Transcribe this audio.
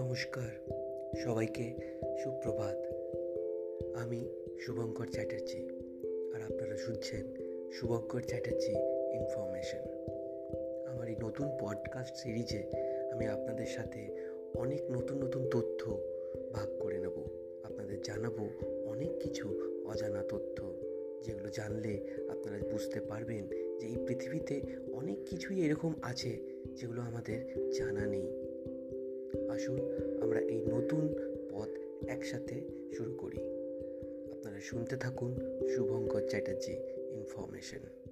নমস্কার। সবাইকে সুপ্রভাত। আমি শুভঙ্কর চ্যাটার্জি আর আপনারা শুনছেন শুভঙ্কর চ্যাটার্জি ইনফরমেশন। আমার এই নতুন পডকাস্ট সিরিজে আমি আপনাদের সাথে অনেক নতুন নতুন তথ্য ভাগ করে নেব। আপনাদের জানাব অনেক কিছু অজানা তথ্য, যেগুলো জানলে আপনারা বুঝতে পারবেন যে এই পৃথিবীতে অনেক কিছুই এরকম আছে যেগুলো আমাদের জানা নেই। আসুন আমরা এই নতুন পথ একসাথে শুরু করি। আপনারা শুনতে থাকুন শুভঙ্কর চ্যাটার্জি ইনফরমেশন।